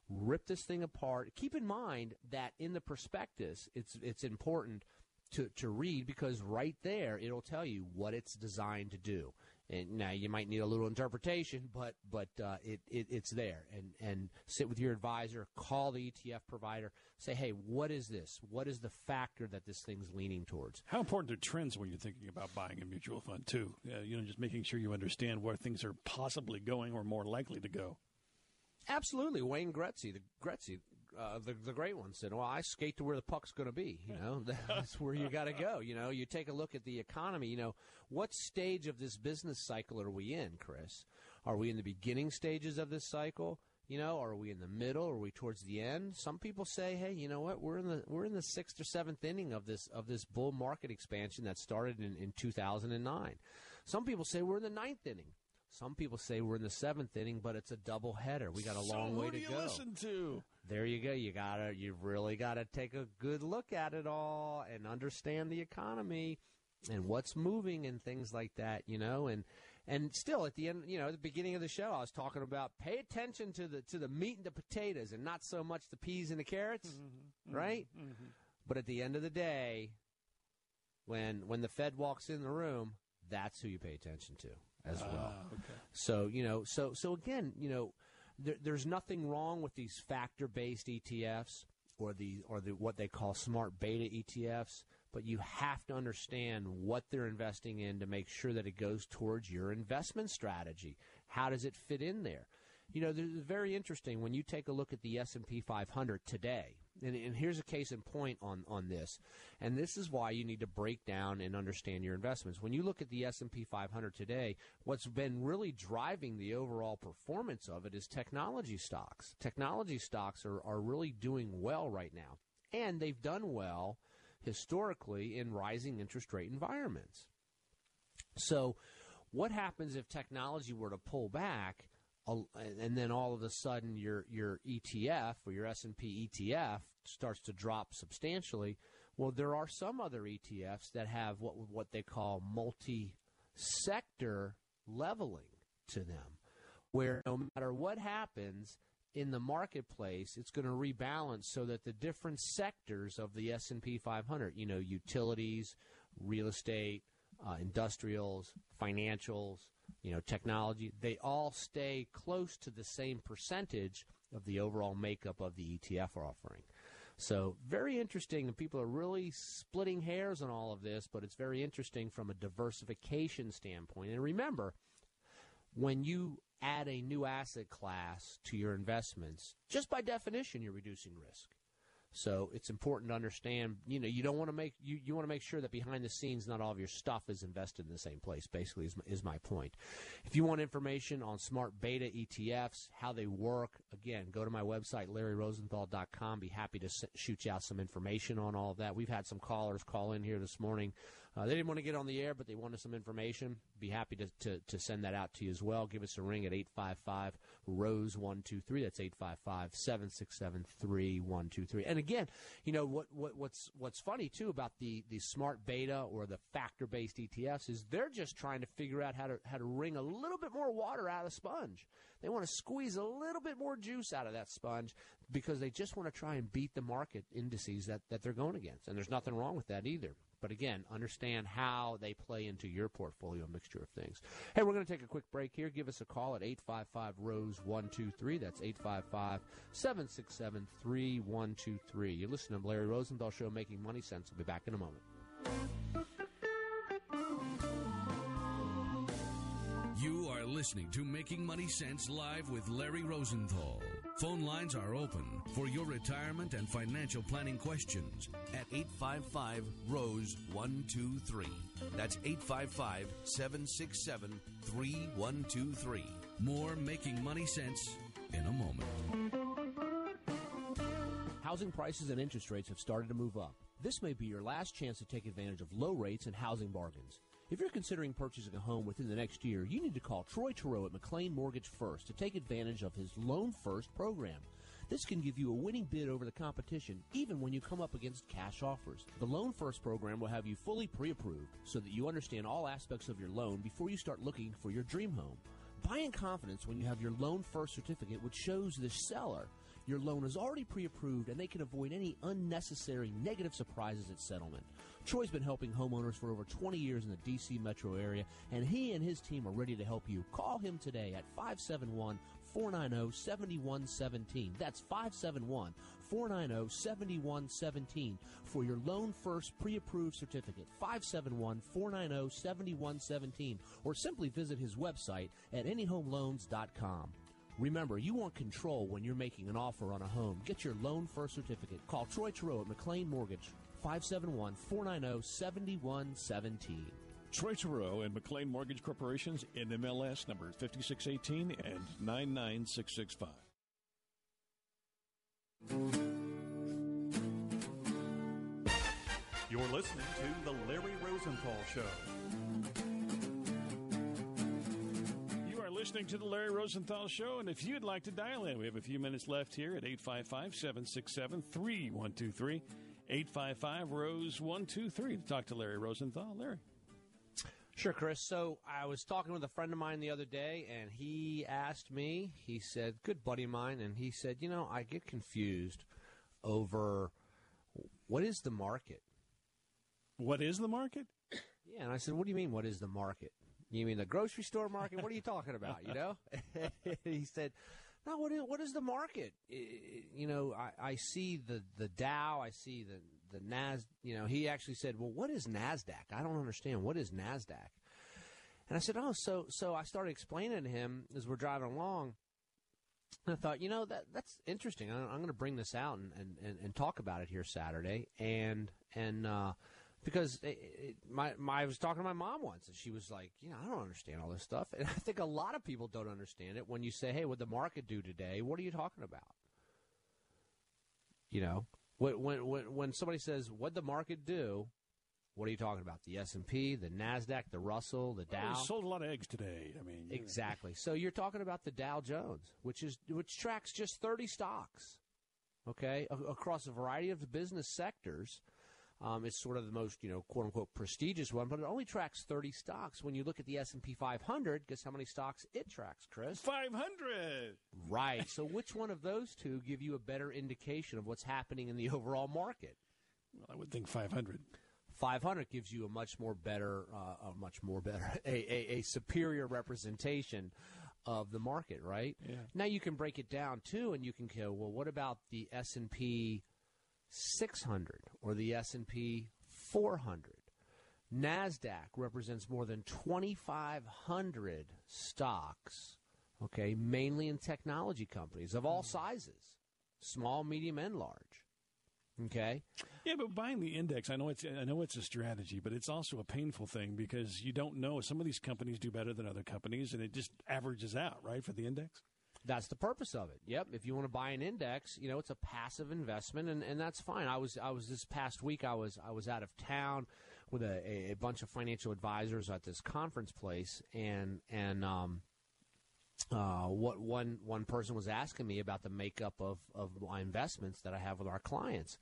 rip this thing apart. Keep in mind that in the prospectus, it's it's important to, to read because right there it'll tell you what it's designed to do. And now you might need a little interpretation, but but uh, it, it it's there. And and sit with your advisor, call the ETF provider, say, hey, what is this? What is the factor that this thing's leaning towards? How important are trends when you're thinking about buying a mutual fund too? Uh, you know, just making sure you understand where things are possibly going or more likely to go. Absolutely, Wayne Gretzky, the Gretzky, uh, the the great one said, "Well, I skate to where the puck's going to be. You know, that's where you got to go. You know, you take a look at the economy. You know, what stage of this business cycle are we in, Chris? Are we in the beginning stages of this cycle? You know, are we in the middle? Are we towards the end? Some people say, "Hey, you know what? We're in the we're in the sixth or seventh inning of this of this bull market expansion that started in, in 2009." Some people say we're in the ninth inning. Some people say we're in the seventh inning, but it's a double header. We got a so long way who to do you go. listen to? There you go. You gotta, you've really got to take a good look at it all and understand the economy and what's moving and things like that. You know, and and still at the end, you know, at the beginning of the show, I was talking about pay attention to the to the meat and the potatoes, and not so much the peas and the carrots, Mm-hmm. right? But at the end of the day, when when the Fed walks in the room, that's who you pay attention to as well. Ah, okay. So you know, so so again, you know, there, there's nothing wrong with these factor-based ETFs or the or the what they call smart beta ETFs, but you have to understand what they're investing in to make sure that it goes towards your investment strategy. How does it fit in there? You know, it's very interesting when you take a look at the S&P 500 today. And, and here's a case in point on, on this. And this is why you need to break down and understand your investments. When you look at the S&P 500 today, what's been really driving the overall performance of it is technology stocks. Technology stocks are, are really doing well right now. And they've done well historically in rising interest rate environments. So, what happens if technology were to pull back, and then all of a sudden your your ETF or your S and P ETF starts to drop substantially? Well, there are some other ETFs that have what what they call multi-sector leveling to them, where no matter what happens in the marketplace, it's going to rebalance so that the different sectors of the S&P 500, you know, utilities, real estate, uh, industrials, financials, you know, technology, they all stay close to the same percentage of the overall makeup of the ETF offering. So, very interesting, and people are really splitting hairs on all of this, but it's very interesting from a diversification standpoint. And remember, when you add a new asset class to your investments, just by definition, you're reducing risk. So it's important to understand, you know, you don't want to make you, you want to make sure that behind the scenes not all of your stuff is invested in the same place. Basically, is my, is my point. If you want information on smart beta ETFs, how they work, again, go to my website larryrosenthal.com. Be happy to shoot you out some information on all of that. We've had some callers call in here this morning. Uh, they didn't want to get on the air, but they wanted some information. Be happy to, to, to send that out to you as well. Give us a ring at 855 Rose 123. That's 855 767 3123. And again, you know, what, what, what's, what's funny too about the, the smart beta or the factor based ETFs is they're just trying to figure out how to, how to wring a little bit more water out of the sponge. They want to squeeze a little bit more juice out of that sponge because they just want to try and beat the market indices that, that they're going against. And there's nothing wrong with that either. But again, understand how they play into your portfolio mixture of things. Hey, we're going to take a quick break here. Give us a call at 855 Rose 123. That's 855 767 3123. You listen to Larry Rosenthal Show Making Money Sense. We'll be back in a moment. You are listening to Making Money Sense live with Larry Rosenthal. Phone lines are open for your retirement and financial planning questions at 855 Rose 123. That's 855 767 3123. More Making Money Sense in a moment. Housing prices and interest rates have started to move up. This may be your last chance to take advantage of low rates and housing bargains. If you're considering purchasing a home within the next year, you need to call Troy Terrell at McLean Mortgage First to take advantage of his Loan First program. This can give you a winning bid over the competition, even when you come up against cash offers. The Loan First program will have you fully pre approved so that you understand all aspects of your loan before you start looking for your dream home. Buy in confidence when you have your Loan First certificate, which shows the seller your loan is already pre approved and they can avoid any unnecessary negative surprises at settlement. Troy's been helping homeowners for over 20 years in the D.C. metro area, and he and his team are ready to help you. Call him today at 571 490 7117. That's 571 490 7117 for your Loan First pre approved certificate. 571 490 7117. Or simply visit his website at anyhomeloans.com. Remember, you want control when you're making an offer on a home. Get your Loan First certificate. Call Troy Terrell at McLean Mortgage, 571 490 7117. Troy Terrell and McLean Mortgage Corporations in MLS number 5618 and 99665. You're listening to The Larry Rosenthal Show. Listening to the Larry Rosenthal Show, and if you'd like to dial in, we have a few minutes left here at 855 767 3123. 855 Rose 123 to talk to Larry Rosenthal. Larry. Sure, Chris. So I was talking with a friend of mine the other day, and he asked me, he said, good buddy of mine, and he said, you know, I get confused over what is the market? What is the market? Yeah, and I said, what do you mean, what is the market? You mean the grocery store market? What are you talking about, you know? he said, no, what is, what is the market? You know, I, I see the, the Dow, I see the, the Nas, you know, he actually said, well, what is NASDAQ? I don't understand. What is NASDAQ? And I said, oh, so, so I started explaining to him as we're driving along. And I thought, you know, that that's interesting. I'm, I'm going to bring this out and, and, and, and, talk about it here Saturday. And, and, uh, because it, it, my, my, I was talking to my mom once, and she was like, "You know, I don't understand all this stuff." And I think a lot of people don't understand it. When you say, "Hey, what the market do today?" What are you talking about? You know, when when when somebody says, "What the market do?" What are you talking about? The S and P, the Nasdaq, the Russell, the Dow. Well, sold a lot of eggs today. I mean, exactly. So you're talking about the Dow Jones, which is which tracks just 30 stocks, okay, a- across a variety of business sectors. Um, it's sort of the most, you know, quote unquote prestigious one, but it only tracks 30 stocks. When you look at the S&P 500, guess how many stocks it tracks, Chris? 500. Right. so which one of those two give you a better indication of what's happening in the overall market? Well, I would think 500. 500 gives you a much more better, uh, a much more better, a, a, a superior representation of the market, right? Yeah. Now you can break it down too, and you can go, well, what about the S and P 600 or the S&P 400. Nasdaq represents more than 2500 stocks, okay, mainly in technology companies of all sizes, small, medium and large. Okay? Yeah, but buying the index, I know it's I know it's a strategy, but it's also a painful thing because you don't know some of these companies do better than other companies and it just averages out, right, for the index? That's the purpose of it. Yep. If you want to buy an index, you know, it's a passive investment and, and that's fine. I was I was this past week I was I was out of town with a, a bunch of financial advisors at this conference place and and um uh, what one one person was asking me about the makeup of, of my investments that I have with our clients,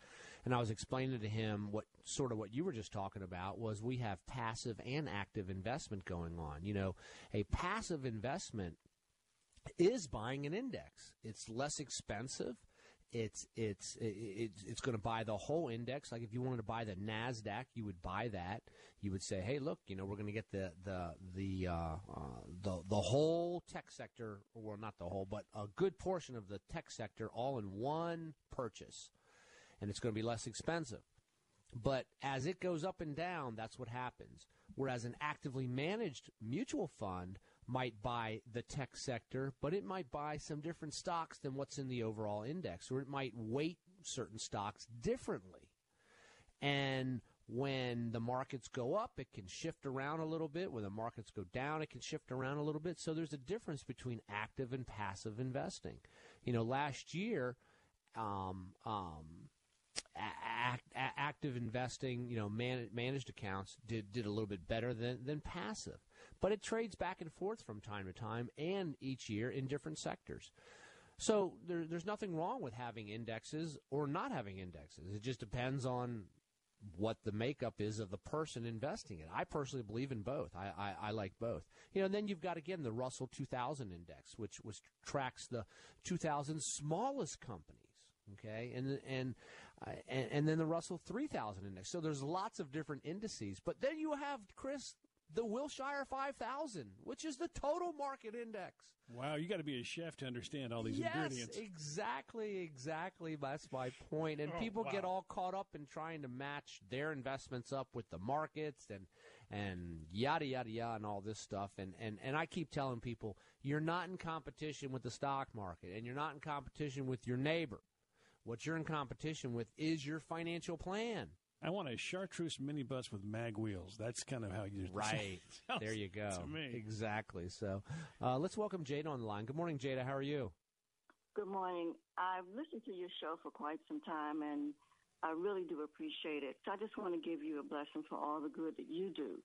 and I was explaining to him what sort of what you were just talking about was we have passive and active investment going on. You know, a passive investment is buying an index. It's less expensive. It's it's it's it's going to buy the whole index. Like if you wanted to buy the Nasdaq, you would buy that. You would say, "Hey, look, you know, we're going to get the the the uh, uh, the the whole tech sector, well, not the whole, but a good portion of the tech sector, all in one purchase, and it's going to be less expensive." But as it goes up and down, that's what happens. Whereas an actively managed mutual fund might buy the tech sector, but it might buy some different stocks than what's in the overall index, or it might weight certain stocks differently. And when the markets go up, it can shift around a little bit. When the markets go down, it can shift around a little bit. So there's a difference between active and passive investing. You know, last year, um, um, act, active investing, you know, man, managed accounts did did a little bit better than than passive, but it trades back and forth from time to time and each year in different sectors. So there, there's nothing wrong with having indexes or not having indexes. It just depends on what the makeup is of the person investing it. I personally believe in both. I, I, I, like both. You know, and then you've got again the Russell 2000 index, which which tracks the 2,000 smallest companies. Okay, and and uh, and, and, then the Russell 3000 index. So there's lots of different indices. But then you have, Chris, the Wilshire 5000, which is the total market index. Wow, you got to be a chef to understand all these yes, ingredients. exactly, exactly. That's my point. And oh, people wow. get all caught up in trying to match their investments up with the markets and and yada yada yada and all this stuff. And and and I keep telling people, you're not in competition with the stock market, and you're not in competition with your neighbor. What you're in competition with is your financial plan. I want a chartreuse minibus with mag wheels. That's kind of how you right. there you go. Exactly. So, uh, let's welcome Jada on the line. Good morning, Jada. How are you? Good morning. I've listened to your show for quite some time, and I really do appreciate it. So I just want to give you a blessing for all the good that you do,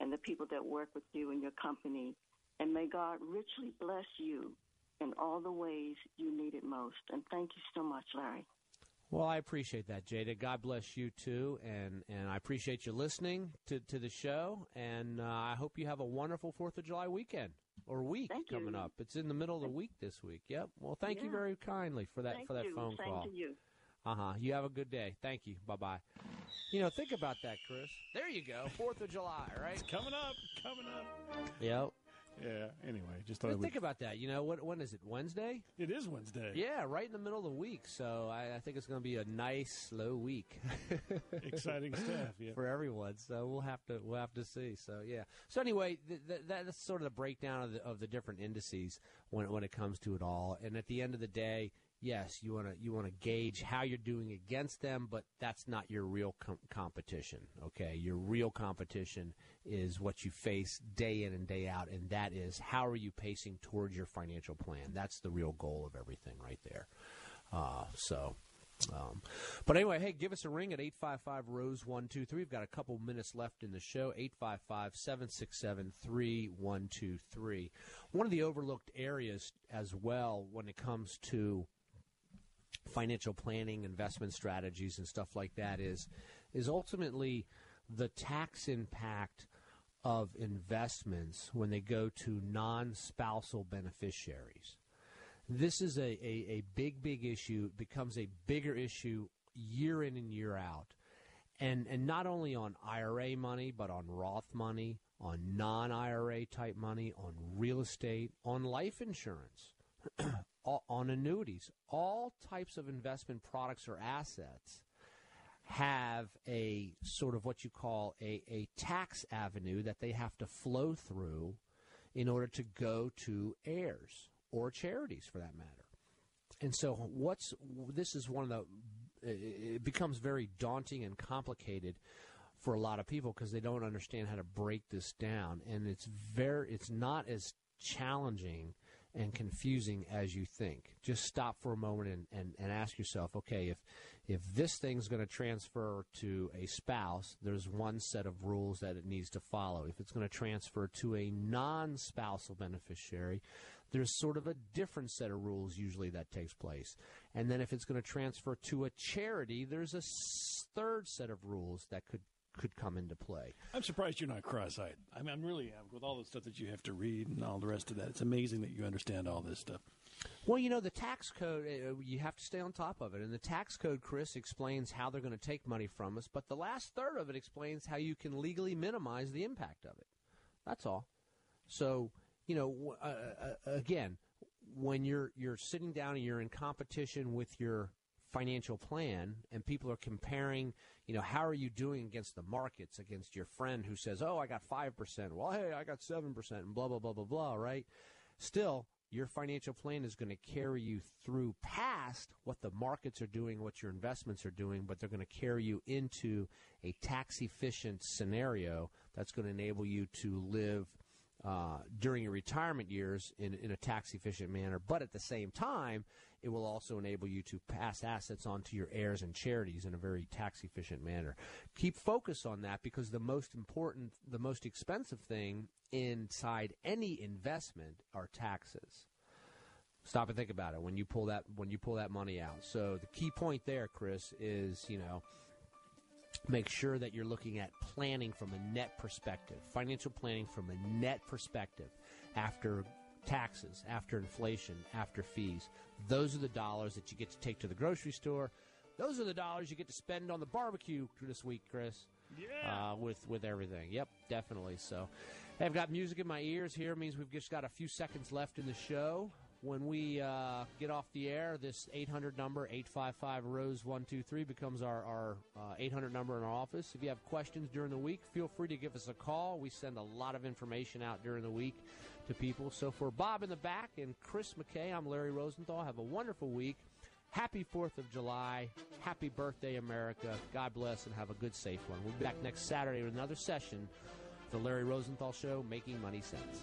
and the people that work with you and your company. And may God richly bless you in all the ways you need it most. And thank you so much, Larry. Well, I appreciate that, Jada. God bless you too, and and I appreciate you listening to to the show. And uh, I hope you have a wonderful Fourth of July weekend or week thank coming you. up. It's in the middle of the week this week. Yep. Well, thank yeah. you very kindly for that thank for that you. phone Same call. To you. Uh huh. You have a good day. Thank you. Bye bye. You know, think about that, Chris. There you go. Fourth of July, right? It's coming up. Coming up. Yep. Yeah. Anyway, just thought. But think about that. You know, what? When is it? Wednesday. It is Wednesday. Yeah, right in the middle of the week. So I, I think it's going to be a nice, slow week. Exciting stuff. Yeah. For everyone. So we'll have to we'll have to see. So yeah. So anyway, th- th- that's sort of the breakdown of the of the different indices when when it comes to it all. And at the end of the day, yes, you want to you want to gauge how you're doing against them, but that's not your real com- competition. Okay, your real competition is what you face day in and day out, and that is how are you pacing towards your financial plan. That's the real goal of everything, right there. Uh, so. Um, but anyway, hey, give us a ring at 855 Rose 123. We've got a couple minutes left in the show. 855 767 3123. One of the overlooked areas as well when it comes to financial planning, investment strategies, and stuff like that is is ultimately the tax impact of investments when they go to non-spousal beneficiaries. This is a, a, a big, big issue. It becomes a bigger issue year in and year out. And, and not only on IRA money, but on Roth money, on non IRA type money, on real estate, on life insurance on annuities. All types of investment products or assets have a sort of what you call a, a tax avenue that they have to flow through in order to go to heirs or charities for that matter. And so what's this is one of the it becomes very daunting and complicated for a lot of people because they don't understand how to break this down and it's very it's not as challenging and confusing as you think. Just stop for a moment and, and, and ask yourself, okay, if if this thing's going to transfer to a spouse, there's one set of rules that it needs to follow. If it's going to transfer to a non-spousal beneficiary, there's sort of a different set of rules usually that takes place. And then if it's going to transfer to a charity, there's a third set of rules that could could come into play. I'm surprised you're not cross-eyed. I mean, I'm really am with all the stuff that you have to read and all the rest of that. It's amazing that you understand all this stuff. Well, you know, the tax code, uh, you have to stay on top of it. And the tax code, Chris, explains how they're going to take money from us, but the last third of it explains how you can legally minimize the impact of it. That's all. So, you know, uh, uh, again, when you're you're sitting down and you're in competition with your financial plan and people are comparing, you know, how are you doing against the markets, against your friend who says, oh, I got 5%. Well, hey, I got 7% and blah, blah, blah, blah, blah, right? Still, your financial plan is going to carry you through past what the markets are doing, what your investments are doing, but they're going to carry you into a tax efficient scenario that's going to enable you to live uh, during your retirement years in, in a tax efficient manner. But at the same time, it will also enable you to pass assets on to your heirs and charities in a very tax efficient manner. Keep focus on that because the most important, the most expensive thing inside any investment are taxes. Stop and think about it when you pull that when you pull that money out. So the key point there, Chris, is you know make sure that you're looking at planning from a net perspective, financial planning from a net perspective after taxes, after inflation, after fees. Those are the dollars that you get to take to the grocery store. Those are the dollars you get to spend on the barbecue this week, Chris. Yeah. Uh, with with everything. Yep, definitely. So, hey, I've got music in my ears here. Means we've just got a few seconds left in the show. When we uh, get off the air, this 800 number, 855 Rose 123, becomes our, our uh, 800 number in our office. If you have questions during the week, feel free to give us a call. We send a lot of information out during the week to people. So for Bob in the back and Chris McKay, I'm Larry Rosenthal. Have a wonderful week. Happy 4th of July. Happy birthday, America. God bless and have a good, safe one. We'll be back next Saturday with another session. Of the Larry Rosenthal Show, Making Money Sense.